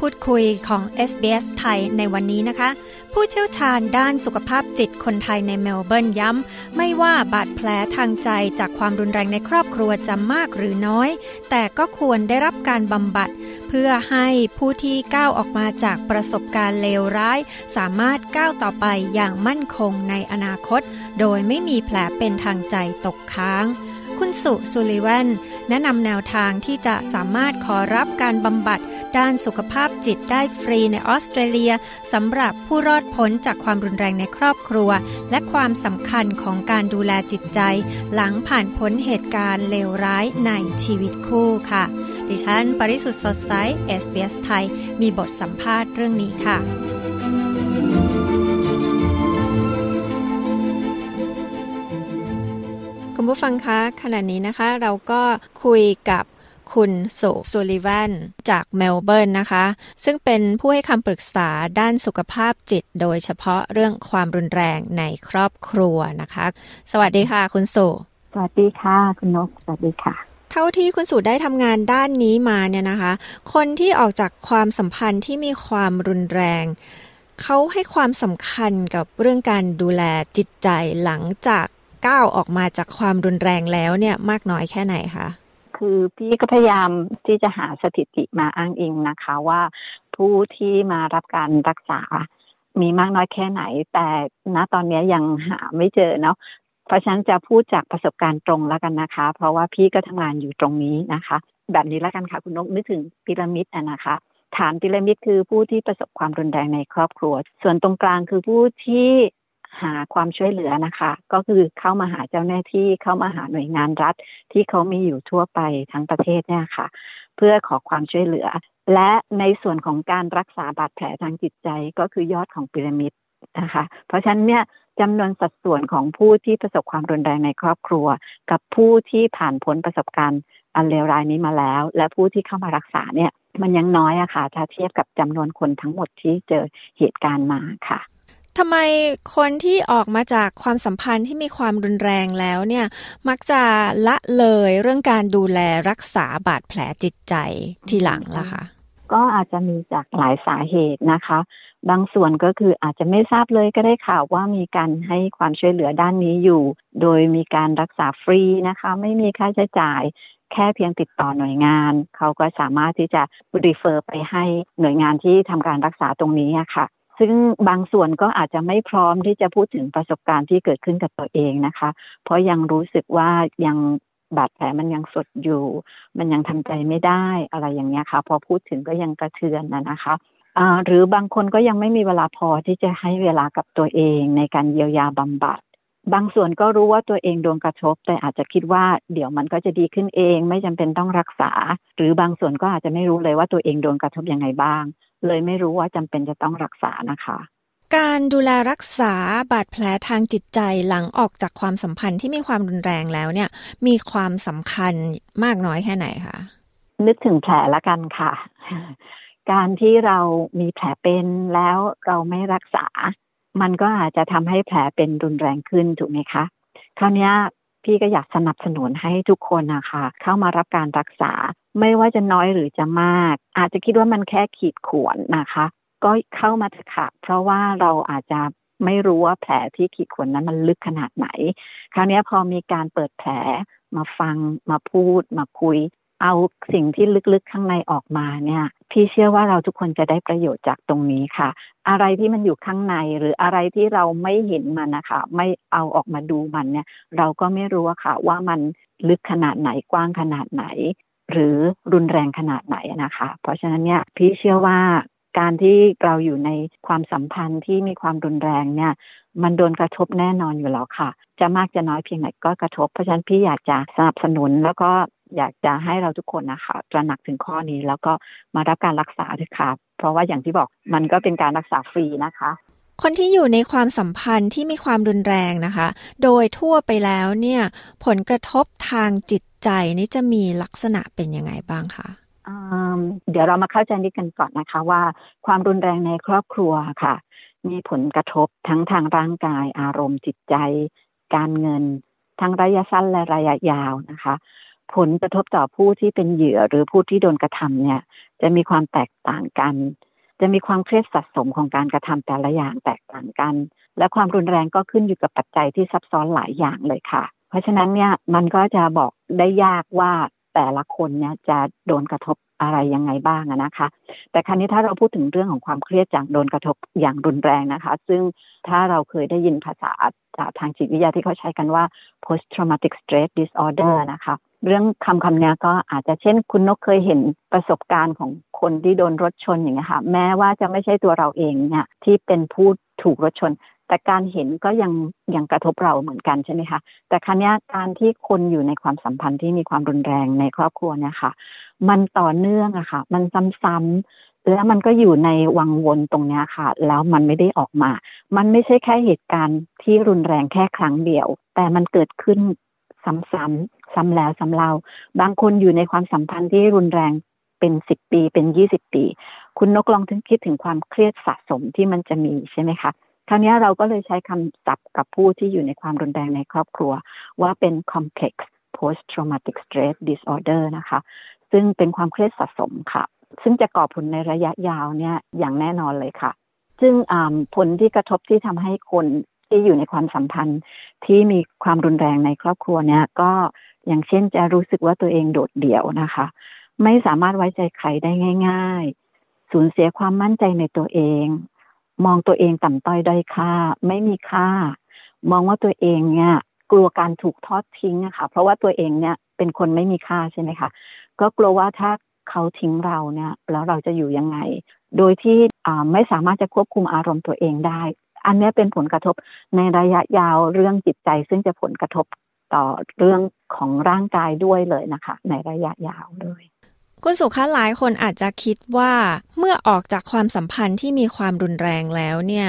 พูดคุยของ SBS ไทยในวันนี้นะคะ ผู้เชี่ยวชาญด้านสุขภาพจิตคนไทยในเมลเบิร์นย้ำ ไม่ว่าบาดแผลทางใจจากความรุนแรงในครอบครัวจะมากหรือน้อย แต่ก็ควรได้รับการบำบัด เพื่อให้ผู้ที่ก้าวออกมาจากประสบการณ์เลวร้าย สามารถก้าวต่อไปอย่างมั่นคงในอนาคต โดยไม่มีแผลเป็นทางใจตกค้าง คุณสุสุลิเวนแนะนำแนวทางที่จะสามารถขอรับการบำบัดด้านสุขภาพจิตได้ฟรีในออสเตรเลียสำหรับผู้รอดพ้นจากความรุนแรงในครอบครัว และความสำคัญของการดูแลจิตใจ หลังผ่านพ้นเหตุการณ์เลวร้ายในชีวิตคู่ค่ะ ดิฉัน ปริสุทธ์สดใส SBS ไทย มีบทสัมภาษณ์เรื่องนี้ค่ะ คุณผู้ฟังคะขณะนี้นะคะ เราก็คุยกับคุณสุสุลิวันจากเมลเบิร์นนะคะ ซึ่งเป็นผู้ให้คำปรึกษาด้านสุขภาพจิต โดยเฉพาะเรื่องความรุนแรงในครอบครัวนะคะ สวัสดีค่ะ คุณสุ สวัสดีค่ะ คุณนก สวัสดีค่ะ เท่าที่คุณสุได้ทำงานด้านนี้มาเนี่ยนะคะ คนที่ออกจากความสัมพันธ์ที่มีความรุนแรงเขาให้ความสำคัญกับเรื่องการดูแลจิตใจหลังจาก ก้าวออกมาจากความรุนแรงแล้วเนี่ยมากน้อยแค่ไหนคะคือพี่ก็พยายามที่จะหาสถิติมาอ้างอิงนะคะว่า ผู้ที่มารับการรักษา มีมากน้อยแค่ไหน แต่ณตอนนี้ยังหาไม่เจอเนาะเพราะฉะนั้นจะพูดจากประสบการณ์ตรงแล้วกันนะคะ เพราะว่าพี่ก็ทำงานอยู่ตรงนี้นะคะ แบบนี้แล้วกันค่ะคุณนกนึกถึงพีระมิดอะนะคะฐานพีระมิดคือผู้ที่ประสบความรุนแรงในครอบครัว ส่วนตรงกลางคือผู้ที่ หาความช่วยเหลือนะคะ ก็คือเข้ามาหาเจ้าหน้าที่เข้ามาหาหน่วยงานรัฐ ที่เขามีอยู่ทั่วไปทั้งประเทศเนี่ยค่ะ เพื่อขอความช่วยเหลือ และในส่วนของการรักษาบาดแผลทางจิตใจก็คือยอดของพีระมิดนะคะ เพราะฉะนั้นเนี่ยจำนวนสัดส่วนของผู้ที่ประสบความรุนแรงในครอบครัว กับผู้ที่ผ่านพ้นประสบการณ์อันเลวร้ายนี้มาแล้ว และผู้ที่เข้ามารักษาเนี่ย มันยังน้อยอะค่ะ ถ้าเทียบกับจำนวนคนทั้งหมดที่เจอเหตุการณ์มาค่ะ ทำไมคนที่ออกมาจากความสัมพันธ์ที่มีความรุนแรงแล้วเนี่ย มักจะละเลยเรื่องการดูแลรักษาบาดแผลจิตใจทีหลังล่ะคะก็อาจจะมีจากหลายสาเหตุนะคะ บางส่วนก็คืออาจจะไม่ทราบเลยก็ได้ข่าวว่ามีการให้ความช่วยเหลือด้านนี้อยู่ โดยมีการรักษาฟรีนะคะ ไม่มีค่าใช้จ่ายแค่เพียงติดต่อหน่วยงาน เขาก็สามารถที่จะรีเฟอร์ไปให้หน่วยงานที่ทำการรักษาตรงนี้ค่ะ ซึ่งบางส่วนก็อาจจะไม่พร้อมที่จะพูดถึงประสบการณ์ที่เกิดขึ้นกับตัวเองนะคะ เพราะยังรู้สึกว่ายังบาดแผลมันยังสดอยู่ มันยังทำใจไม่ได้อะไรอย่างเงี้ยค่ะ พอพูดถึงก็ยังกระเทือนนะนะคะหรือบางคนก็ยังไม่มีเวลาพอที่จะให้เวลากับตัวเองในการเยียวยาบำบัด บางส่วนก็รู้ว่าตัวเองโดนกระทบ แต่อาจจะคิดว่าเดี๋ยวมันก็จะดีขึ้นเอง ไม่จำเป็นต้องรักษา หรือบางส่วนก็อาจจะไม่รู้เลยว่าตัวเองโดนกระทบยังไงบ้าง เลยไม่รู้ว่าจำเป็นจะต้องรักษานะคะ การดูแลรักษาบาดแผลทางจิตใจหลังออกจากความสัมพันธ์ที่มีความรุนแรงแล้วเนี่ย มีความสำคัญมากน้อยแค่ไหนคะนึกถึงแผลละกันค่ะ การที่เรามีแผลเป็นแล้วเราไม่รักษา มันก็อาจจะทำให้แผลเป็นรุนแรงขึ้นถูกไหมคะคราวนี้ พี่ก็อยากสนับสนุนให้ทุกคนนะคะเข้ามารับการรักษา ไม่ว่าจะน้อยหรือจะมาก อาจจะคิดว่ามันแค่ขีดข่วนนะคะ ก็เข้ามาเถอะค่ะ เพราะว่าเราอาจจะไม่รู้ว่าแผลที่ขีดข่วนนั้นมันลึกขนาดไหน คราวนี้พอมีการเปิดแผลมาฟังมาพูดมาคุย เอาสิ่งที่ลึกๆข้างในออกมาเนี่ยพี่เชื่อว่าเราทุกคนจะได้ประโยชน์จากตรงนี้ค่ะ อะไรที่มันอยู่ข้างในหรืออะไรที่เราไม่เห็นมันนะคะ ไม่เอาออกมาดูมันเนี่ย เราก็ไม่รู้ค่ะ ว่ามันลึกขนาดไหนกว้างขนาดไหน หรือรุนแรงขนาดไหนนะคะ เพราะฉะนั้นเนี่ยพี่เชื่อว่าการที่เราอยู่ในความสัมพันธ์ที่มีความรุนแรงเนี่ย มันโดนกระทบแน่นอนอยู่แล้วค่ะ จะมากจะน้อยเพียงไหนก็กระทบ เพราะฉะนั้นพี่อยากจะสนับสนุนแล้วก็ อยากจะให้เราทุกคนนะคะตระหนักถึงข้อนี้แล้วก็มารับการรักษาด้วยค่ะ เพราะว่าอย่างที่บอกมันก็เป็นการรักษาฟรีนะคะ คนที่อยู่ในความสัมพันธ์ที่มีความรุนแรงนะคะ โดยทั่วไปแล้วเนี่ย ผลกระทบทางจิตใจนี่จะมีลักษณะเป็นยังไงบ้างคะเดี๋ยวเรามาเข้าใจนิดกันก่อนนะคะ ว่าความรุนแรงในครอบครัวค่ะ มีผลกระทบทั้งทางร่างกาย อารมณ์จิตใจ การเงิน ทั้งระยะสั้นและระยะยาวนะคะ ผลกระทบต่อผู้ที่เป็นเหยื่อหรือผู้ที่โดนกระทำเนี่ย จะมีความแตกต่างกัน จะมีความเครียดสะสมของการกระทำแต่ละอย่างแตกต่างกัน และความรุนแรงก็ขึ้นอยู่กับปัจจัยที่ซับซ้อนหลายอย่างเลยค่ะ เพราะฉะนั้นเนี่ยมันก็จะบอกได้ยากว่าแต่ละคนเนี่ยจะโดนกระทบอะไรยังไงบ้างนะคะ แต่ครั้นี้ถ้าเราพูดถึงเรื่องของความเครียดจากโดนกระทบอย่างรุนแรงนะคะ ซึ่งถ้าเราเคยได้ยินภาษาจากทางจิตวิทยาที่เขาใช้กันว่า post traumatic stress disorder นะคะ เรื่องคำคำนี้ก็อาจจะเช่นคุณนกเคยเห็นประสบการณ์ของคนที่โดนรถชนอย่างเงี้ยค่ะแม้ว่าจะไม่ใช่ตัวเราเองเนี่ยที่เป็นผู้ถูกรถชน แต่การเห็นก็ยังยังกระทบเราเหมือนกันใช่ไหมคะแต่ครั้นี้การที่คนอยู่ในความสัมพันธ์ที่มีความรุนแรงในครอบครัวเนี่ยค่ะ มันต่อเนื่องอะค่ะ มันซ้ำๆแล้วมันก็อยู่ในวังวนตรงนี้ค่ะ แล้วมันไม่ได้ออกมา มันไม่ใช่แค่เหตุการณ์ที่รุนแรงแค่ครั้งเดียว แต่มันเกิดขึ้น ซ้ำๆซ้ำแล้วซ้ำเล่าบางคนอยู่ในความสัมพันธ์ที่รุนแรงเป็นสิบปีเป็นยี่สิบปี คุณนกลองถึงคิดถึงความเครียดสะสมที่มันจะมีใช่ไหมคะคราวนี้เราก็เลยใช้คำศัพท์กับผู้ที่อยู่ในความรุนแรงในครอบครัว ว่าเป็น complex post traumatic stress disorder นะคะ ซึ่งเป็นความเครียดสะสมค่ะ ซึ่งจะก่อผลในระยะยาวเนี่ยอย่างแน่นอนเลยค่ะ ซึ่งผลที่กระทบที่ทำให้คน ที่อยู่ในความสัมพันธ์ที่มีความรุนแรงในครอบครัวเนี่ยก็อย่างเช่นจะรู้สึกว่าตัวเองโดดเดี่ยวนะคะ ไม่สามารถไว้ใจใครได้ง่าย ๆ สูญเสียความมั่นใจในตัวเอง มองตัวเองต่ำต้อยด้อยค่า ไม่มีค่า มองว่าตัวเองเนี่ยกลัวการถูกทอดทิ้งอะค่ะ เพราะว่าตัวเองเนี่ยเป็นคนไม่มีค่าใช่ไหมคะก็กลัวว่าถ้าเขาทิ้งเราเนี่ยแล้วเราจะอยู่ยังไง โดยที่ไม่สามารถจะควบคุมอารมณ์ตัวเองได้ อันนี้เป็นผลกระทบในระยะยาวเรื่องจิตใจ ซึ่งจะผลกระทบต่อเรื่องของร่างกายด้วยเลยนะคะ ในระยะยาวเลยคุณสุขาหลายคนอาจจะคิดว่าเมื่อออกจากความสัมพันธ์ที่มีความรุนแรงแล้วเนี่ย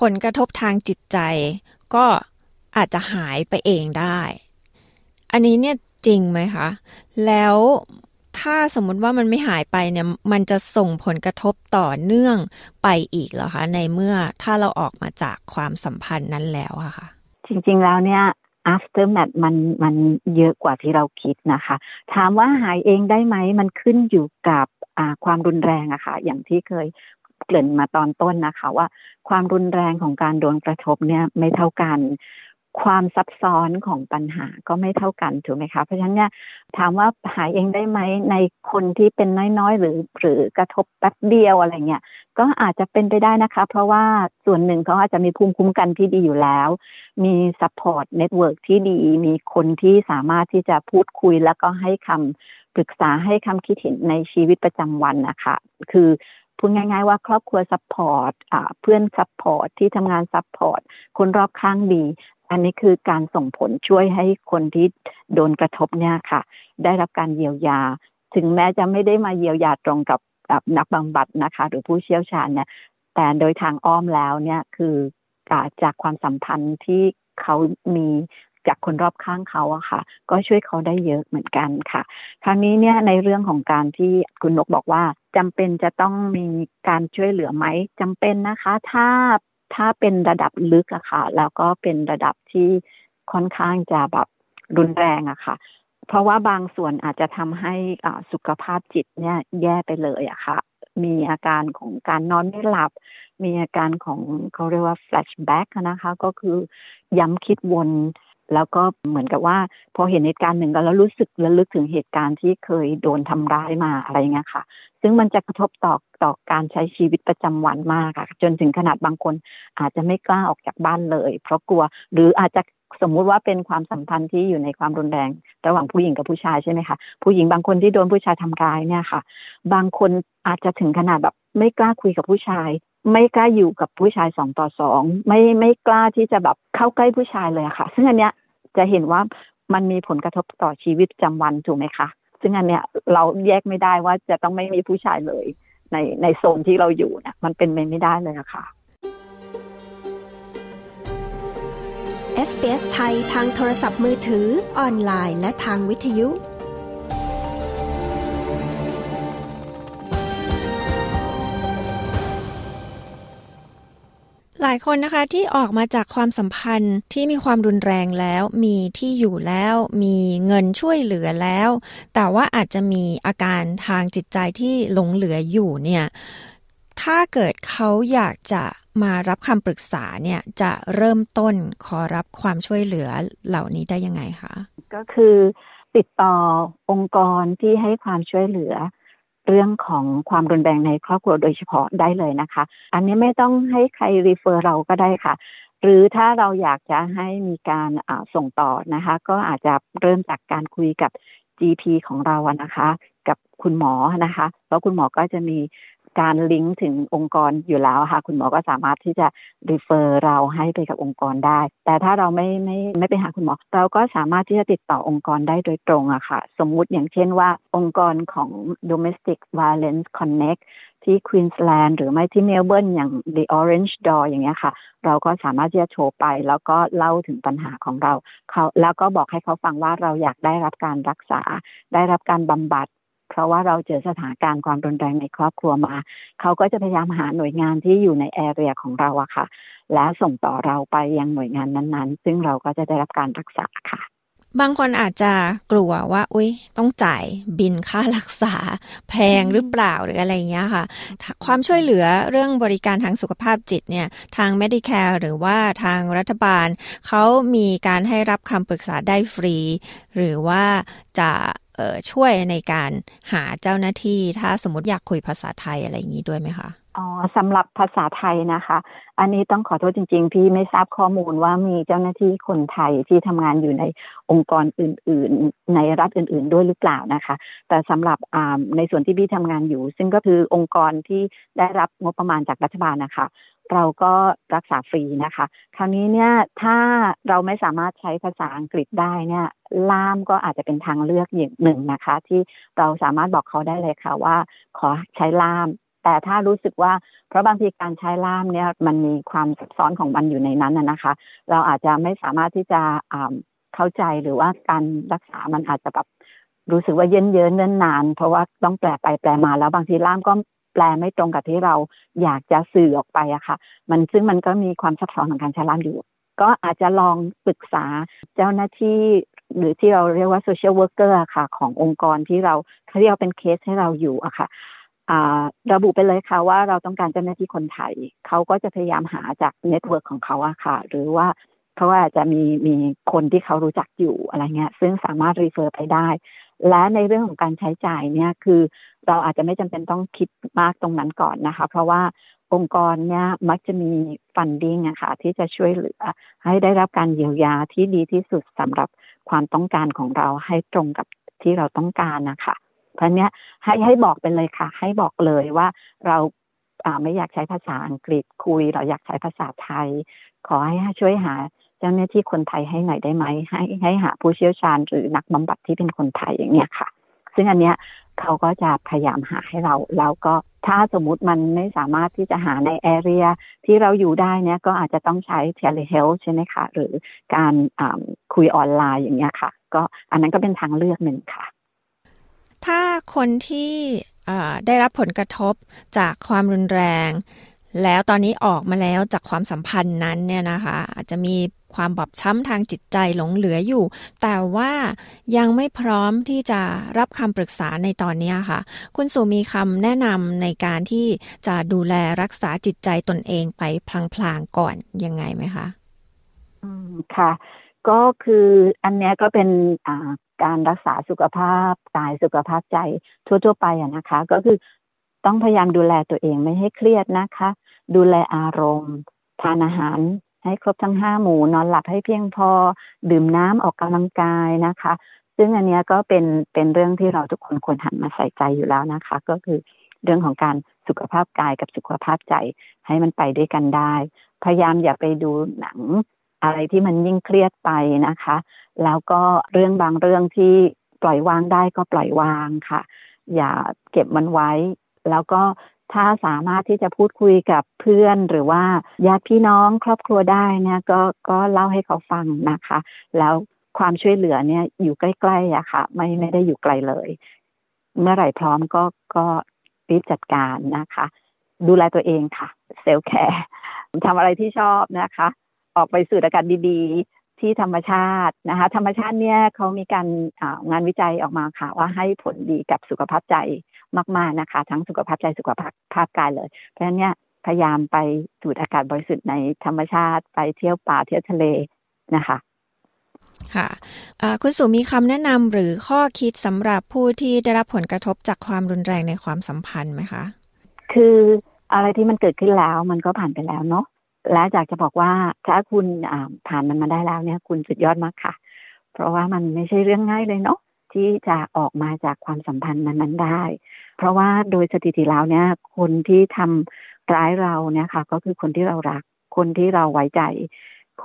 ผลกระทบทางจิตใจ ก็อาจจะหายไปเองได้ อันนี้เนี่ยจริงไหมคะ แล้ว ถ้าสมมติว่ามันไม่หายไปเนี่ยมันจะส่งผลกระทบต่อเนื่องไปอีกเหรอคะ ในเมื่อถ้าเราออกมาจากความสัมพันธ์นั้นแล้วอะคะ่ะ จริงๆแล้วเนี่ย aftermath มันมันเยอะกว่าที่เราคิดนะคะ ถามว่าหายเองได้ไหมมันขึ้นอยู่กับความรุนแรงอะคะ่ะ อย่างที่เคยเกริ่นมาตอนต้นนะคะว่าความรุนแรงของการโดนกระทบเนี่ยไม่เท่ากัน ความซับซ้อนของปัญหาก็ไม่เท่ากันถูกไหมคะเพราะฉะนั้นเนี่ยถามว่าหายเองได้ไหมในคนที่เป็นน้อยๆ หรือหรือกระทบแป๊บเดียวอะไรเงี้ยก็อาจจะเป็นไปได้นะคะ เพราะว่าส่วนหนึ่งเขาอาจจะมีภูมิคุ้มกันที่ดีอยู่แล้ว มี support network ที่ดี มีคนที่สามารถที่จะพูดคุยแล้วก็ให้คำปรึกษาให้คำคิดเห็นในชีวิตประจำวันนะคะ คือพูดง่ายๆว่าครอบครัว support เพื่อน support ที่ทำงาน support คนรอบข้างดี อันนี้คือการส่งผลช่วยให้คนที่โดนกระทบเนี่ยค่ะ ได้รับการเยียวยา ถึงแม้จะไม่ได้มาเยียวยาตรงกับนักบำบัดนะคะ หรือผู้เชี่ยวชาญเนี่ยแต่โดยทางอ้อมแล้วเนี่ยคือจากความสัมพันธ์ที่เขามีจากคนรอบข้างเขาอะค่ะ ก็ช่วยเขาได้เยอะเหมือนกันค่ะ คราวนี้เนี่ยในเรื่องของการที่คุณนกบอกว่าจำเป็นจะต้องมีการช่วยเหลือไหมจำเป็นนะคะ ถ้า ถ้าเป็นระดับลึกอะค่ะ แล้วก็เป็นระดับที่ค่อนข้างจะแบบรุนแรงอะค่ะ เพราะว่าบางส่วนอาจจะทำให้สุขภาพจิตเนี่ยแย่ไปเลยอะค่ะ มีอาการของการนอนไม่หลับ มีอาการของเขาเรียกว่า flashback นะคะ ก็คือย้ำคิดวนแล้วก็เหมือนกับว่าพอเห็นเหตุการณ์หนึ่งแล้วรู้สึกระลึกถึงเหตุการณ์ที่เคยโดนทำร้ายมาอะไรเงี้ยค่ะ ซึ่งมันจะกระทบต่อต่อการใช้ชีวิตประจำวันมากค่ะ จนถึงขนาดบางคนอาจจะไม่กล้าออกจากบ้านเลย เพราะกลัวหรืออาจจะสมมุติว่าเป็นความสัมพันธ์ที่อยู่ในความรุนแรง ระหว่างผู้หญิงกับผู้ชายใช่ไหมคะผู้หญิงบางคนที่โดนผู้ชายทำร้ายเนี่ยค่ะ บางคนอาจจะถึงขนาดแบบไม่กล้าคุยกับผู้ชาย ไม่กล้าอยู่กับผู้ชายสองต่อสองไม่ไม่กล้าที่จะแบบเข้าใกล้ผู้ชายเลยค่ะ ซึ่งอันเนี้ยจะเห็นว่ามันมีผลกระทบต่อชีวิตประจำวันถูกไหมคะ ซึ่งอันเนี้ยเราแยกไม่ได้ว่าจะต้องไม่มีผู้ชายเลย ในในโซนที่เราอยู่เนี่ยมันเป็นไปไม่ได้เลยะค่ะ SBS ไทยทางโทรศัพท์มือถือออนไลน์ และทางวิทยุ หลายคนนะคะที่ออกมาจากความสัมพันธ์ที่มีความรุนแรงแล้ว มีที่อยู่แล้ว มีเงินช่วยเหลือแล้ว แต่ว่าอาจจะมีอาการทางจิตใจที่หลงเหลืออยู่เนี่ยถ้าเกิดเขาอยากจะมารับคำปรึกษาเนี่ยจะเริ่มต้นขอรับความช่วยเหลือเหล่านี้ได้ยังไงคะ ก็คือติดต่อองค์กรที่ให้ความช่วยเหลือ เรื่องของความรุนแรงในครอบครัวโดยเฉพาะได้เลยนะคะ อันนี้ไม่ต้องให้ใครรีเฟอร์เราก็ได้ค่ะ หรือถ้าเราอยากจะให้มีการส่งต่อนะคะ ก็อาจจะเริ่มจากการคุยกับ GP ของเรานะคะ กับคุณหมอนะคะ แล้วคุณหมอก็จะมี การลิงก์ถึงองค์กรอยู่แล้วค่ะ คุณหมอก็สามารถที่จะ refer เราให้ไปกับองค์กรได้ แต่ถ้าเราไม่ไม่ไม่ไปหาคุณหมอ เราก็สามารถที่จะติดต่อองค์กรได้โดยตรงอะค่ะ สมมุติอย่างเช่นว่าองค์กรของ domestic violence connect ที่ควีนส์แลนด์หรือไม่ที่เมลเบิร์นอย่าง The Orange Door อย่างเงี้ยค่ะ เราก็สามารถที่จะโทรไป แล้วก็เล่าถึงปัญหาของเราเขาแล้วก็บอกให้เขาฟังว่าเราอยากได้รับการรักษา ได้รับการบำบัด เพราะว่าเราเจอสถานการณ์ความรุนแรงในครอบครัวมา เขาก็จะพยายามหาหน่วยงานที่อยู่ในแอเรียของเราอะค่ะ และส่งต่อเราไปยังหน่วยงานนั้นๆ ซึ่งเราก็จะได้รับการรักษาค่ะ บางคนอาจจะกลัวว่า อุ้ยต้องจ่ายบินค่ารักษา แพงหรือเปล่าหรืออะไรเงี้ยค่ะ ความช่วยเหลือเรื่องบริการทางสุขภาพจิตเนี่ย ทาง Medicare หรือว่าทางรัฐบาล เขามีการให้รับคำปรึกษาได้ฟรี หรือว่าจะ ช่วยในการหาเจ้าหน้าที่ ถ้าสมมติอยากคุยภาษาไทยอะไรอย่างนี้ด้วยไหมคะอ๋อสำหรับภาษาไทยนะคะ อันนี้ต้องขอโทษจริง ๆ พี่ไม่ทราบข้อมูลว่ามีเจ้าหน้าที่คนไทยที่ทำงานอยู่ในองค์กรอื่น ๆ ในรัฐอื่น ๆ ด้วยหรือเปล่านะคะ แต่สำหรับในส่วนที่พี่ทำงานอยู่ ซึ่งก็คือองค์กรที่ได้รับงบประมาณจากรัฐบาลนะคะ เราก็รักษาฟรีนะคะ คราวนี้เนี่ยถ้าเราไม่สามารถใช้ภาษาอังกฤษได้เนี่ยล่ามก็อาจจะเป็นทางเลือกอย่างหนึ่งนะคะ ที่เราสามารถบอกเขาได้เลยค่ะว่า ขอใช้ล่าม แต่ถ้ารู้สึกว่าเพราะบางทีการใช้ล่ามเนี่ยมันมีความซับซ้อนของมันอยู่ในนั้นนะคะ เราอาจจะไม่สามารถที่จะเข้าใจหรือว่าการรักษามันอาจจะแบบรู้สึกว่าเยิ่นเย้อเนิ่นนาน เพราะว่าต้องแปลไปแปลมาแล้วบางทีล่ามก็ แปลไม่ตรงกับที่เราอยากจะสื่อออกไปอะค่ะ มันซึ่งมันก็มีความซับซ้อนของการใช้ล่ามอยู่ ก็อาจจะลองปรึกษาเจ้าหน้าที่หรือที่เราเรียกว่า social worker ค่ะ ขององค์กรที่เราเขาเรียกเป็นเคสให้เราอยู่อะค่ะระบุไปเลยค่ะว่าเราต้องการเจ้าหน้าที่คนไทยเขาก็จะพยายามหาจาก network ของเขาอะค่ะ หรือว่าเขาว่าจะมีมีคนที่เขารู้จักอยู่อะไรเงี้ย ซึ่งสามารถ refer ไปได้ และในเรื่องของการใช้จ่ายเนี่ยคือเราอาจจะไม่จำเป็นต้องคิดมากตรงนั้นก่อนนะคะ เพราะว่าองค์กรเนี่ยมักจะมี funding อะค่ะที่จะช่วยเหลือ ให้ได้รับการเยียวยาที่ดีที่สุดสำหรับความต้องการของเราให้ตรงกับที่เราต้องการนะคะเพราะเนี้ยให้ให้บอกเป็นเลยค่ะ ให้บอกเลยว่าเราไม่อยากใช้ภาษาอังกฤษคุย เราอยากใช้ภาษาไทย ขอให้ช่วยหา จ้าหน้าที่คนไทยให้หน่อยได้ไหมให้ให้หาผู้เชี่ยวชาญหรือนักบำบัดที่เป็นคนไทยอย่างเนี้ยค่ะ ซึ่งอันเนี้ยเขาก็จะพยายามหาให้เรา แล้วก็ถ้าสมมุติมันไม่สามารถที่จะหาในแอเรียที่เราอยู่ได้เนี่ยก็อาจจะต้องใช้ telehealth ใช่ไหมคะ หรือการคุยออนไลน์อย่างเงี้ยค่ะ ก็อันนั้นก็เป็นทางเลือกหนึ่งค่ะ ถ้าคนที่ได้รับผลกระทบจากความรุนแรง แล้วตอนนี้ออกมาแล้วจากความสัมพันธ์นั้นเนี่ยนะคะ อาจจะมี ความบอบช้ำทางจิตใจหลงเหลืออยู่ แต่ว่ายังไม่พร้อมที่จะรับคำปรึกษาในตอนนี้ค่ะ คุณสุมีคำแนะนำในการที่จะดูแลรักษาจิตใจตนเองไปพลางๆก่อนยังไงไหมคะ อืมค่ะ ก็คืออันนี้ก็เป็นการรักษาสุขภาพกายสุขภาพใจทั่ว ๆ ไปอะนะคะ ก็คือต้องพยายามดูแลตัวเองไม่ให้เครียดนะคะ ดูแลอารมณ์ ทานอาหาร ให้ครบทั้งห้าหมู่นอนหลับให้เพียงพอดื่มน้ำออกกำลังกายนะคะ ซึ่งอันนี้ก็เป็นเป็นเรื่องที่เราทุกคนควรหันมาใส่ใจอยู่แล้วนะคะ ก็คือเรื่องของการสุขภาพกายกับสุขภาพใจให้มันไปด้วยกันได้ พยายามอย่าไปดูหนังอะไรที่มันยิ่งเครียดไปนะคะ แล้วก็เรื่องบางเรื่องที่ปล่อยวางได้ก็ปล่อยวางค่ะ อย่าเก็บมันไว้ แล้วก็ ถ้าสามารถที่จะพูดคุยกับเพื่อนหรือว่าญาติพี่น้องครอบครัวได้เนี่ยก็ก็เล่าให้เขาฟังนะคะ แล้วความช่วยเหลือเนี่ยอยู่ใกล้ๆอะค่ะ ไม่ไม่ได้อยู่ไกลเลย เมื่อไหร่พร้อมก็ก็รีบจัดการนะคะ ดูแลตัวเองค่ะเซลล์แคร์ทำอะไรที่ชอบนะคะ ออกไปสูดอากาศดีๆ ที่ธรรมชาตินะคะ ธรรมชาติเนี่ยเขามีการงานวิจัยออกมาค่ะ ว่าให้ผลดีกับสุขภาพใจ มากๆนะคะ ทั้งสุขภาพใจสุขภาพภาพกายเลย เพราะฉะนั้นเนี่ยพยายามไปสูดอากาศบริสุทธิ์ในธรรมชาติ ไปเที่ยวป่าเที่ยวทะเลนะคะค่ะคุณสุมีคำแนะนำหรือข้อคิดสำหรับผู้ที่ได้รับผลกระทบจากความรุนแรงในความสัมพันธ์ไหมคะ คืออะไรที่มันเกิดขึ้นแล้วมันก็ผ่านไปแล้วเนาะและอยากจะบอกว่าถ้าคุณผ่านมันมาได้แล้วเนี่ย คุณสุดยอดมากค่ะ เพราะว่ามันไม่ใช่เรื่องง่ายเลยเนาะ ที่จะออกมาจากความสัมพันธ์นั้นๆได้ เพราะว่าโดยสถิติแล้วเนี่ย คนที่ทำร้ายเราเนี่ยค่ะ ก็คือคนที่เรารัก คนที่เราไว้ใจ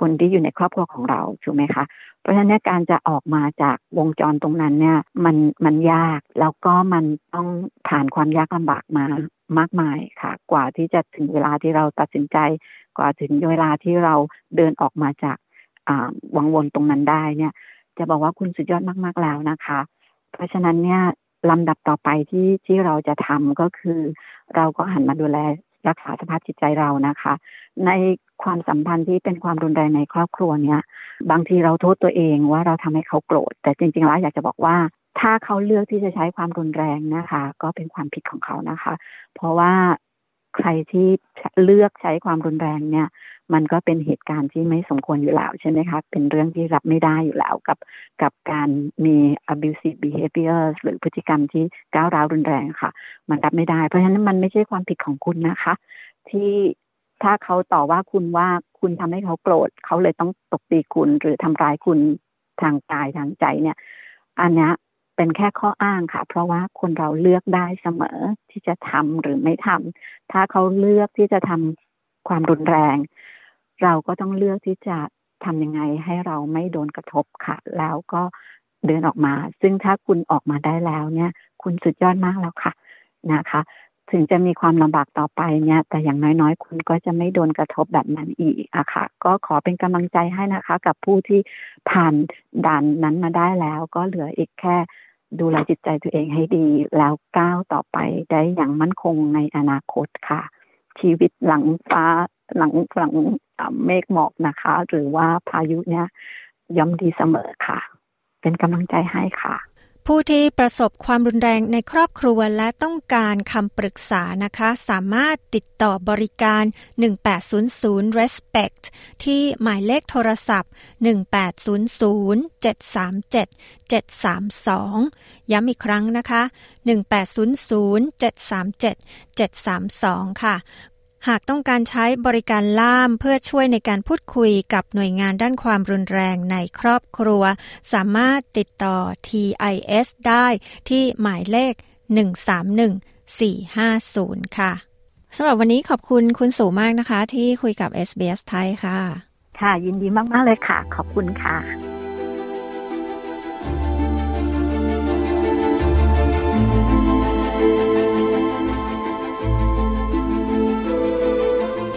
คนที่อยู่ในครอบครัวของเราถูกไหมคะ เพราะฉะนั้นการจะออกมาจากวงจรตรงนั้นเนี่ย มันมันยากแล้วก็มันต้องผ่านความยากลำบากมามากมายค่ะ กว่าที่จะถึงเวลาที่เราตัดสินใจ กว่าถึงเวลาที่เราเดินออกมาจากวังวนตรงนั้นได้เนี่ย จะบอกว่าคุณสุดยอดมาก ๆแล้วนะคะ เพราะฉะนั้นเนี่ยลำดับต่อไปที่ที่เราจะทำก็คือ เราก็หันมาดูแลรักษาสภาพจิตใจเรานะคะ ในความสัมพันธ์ที่เป็นความรุนแรงในครอบครัวเนี่ย บางทีเราโทษตัวเองว่าเราทำให้เขาโกรธ แต่จริงๆแล้วอยากจะบอกว่า ถ้าเขาเลือกที่จะใช้ความรุนแรงนะคะ ก็เป็นความผิดของเขานะคะ เพราะว่า ใครที่เลือกใช้ความรุนแรงเนี่ย มันก็เป็นเหตุการณ์ที่ไม่สมควรอยู่แล้วใช่ไหมคะ เป็นเรื่องที่รับไม่ได้อยู่แล้วกับกับการมี abusive behavior หรือพฤติกรรมที่ก้าวร้าวรุนแรงค่ะ มันรับไม่ได้ เพราะฉะนั้นมันไม่ใช่ความผิดของคุณนะคะ ที่ถ้าเขาต่อว่าคุณว่าคุณทำให้เขาโกรธเขาเลยต้องตบตีคุณหรือทำร้ายคุณทางกายทางใจเนี่ย อันนี้ เป็นแค่ข้ออ้างค่ะ เพราะว่าคนเราเลือกได้เสมอที่จะทำหรือไม่ทำถ้าเขาเลือกที่จะทำความรุนแรง เราก็ต้องเลือกที่จะทำยังไงให้เราไม่โดนกระทบค่ะ แล้วก็เดินออกมา ซึ่งถ้าคุณออกมาได้แล้วเนี่ย คุณสุดยอดมากแล้วค่ะนะคะ ถึงจะมีความลำบากต่อไปเนี่ย แต่อย่างน้อยๆ คุณก็จะไม่โดนกระทบแบบนั้นอีกอะค่ะ ก็ขอเป็นกำลังใจให้นะคะ กับผู้ที่ผ่านด่านนั้นมาได้แล้ว ก็เหลืออีกแค่ ดูแลจิตใจตัวเองให้ดีแล้วก้าวต่อไปได้อย่างมั่นคงในอนาคตค่ะ ชีวิตหลังฟ้าหลังหลังเมฆหมอกนะคะ หรือว่าพายุเนี่ยย่อมดีเสมอค่ะ เป็นกำลังใจให้ค่ะ ผู้ที่ประสบความรุนแรงในครอบครัวและต้องการคำปรึกษานะคะ สามารถติดต่อบริการ 1800 respect ที่หมายเลขโทรศัพท์ 1800 737 732 ย้ำอีกครั้งนะคะ 1800 737 732 ค่ะ หากต้องการใช้บริการล่ามเพื่อช่วยในการพูดคุยกับหน่วยงานด้านความรุนแรงในครอบครัว สามารถติดต่อ TIS ได้ที่หมายเลข 131450 ค่ะสำหรับวันนี้ขอบคุณคุณสูมากนะคะ ที่คุยกับ SBS ไทยค่ะ ค่ะ ยินดีมาก ๆ เลยค่ะ ขอบคุณค่ะ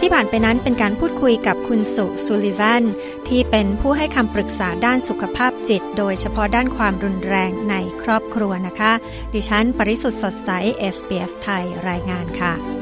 ที่ผ่านไปนั้นเป็นการพูดคุยกับคุณสุสุลิวันที่เป็นผู้ให้คำปรึกษาด้านสุขภาพจิต โดยเฉพาะด้านความรุนแรงในครอบครัวนะคะ ดิฉัน ปริสุทธ์สดใสเอสเปียสไทยรายงานค่ะ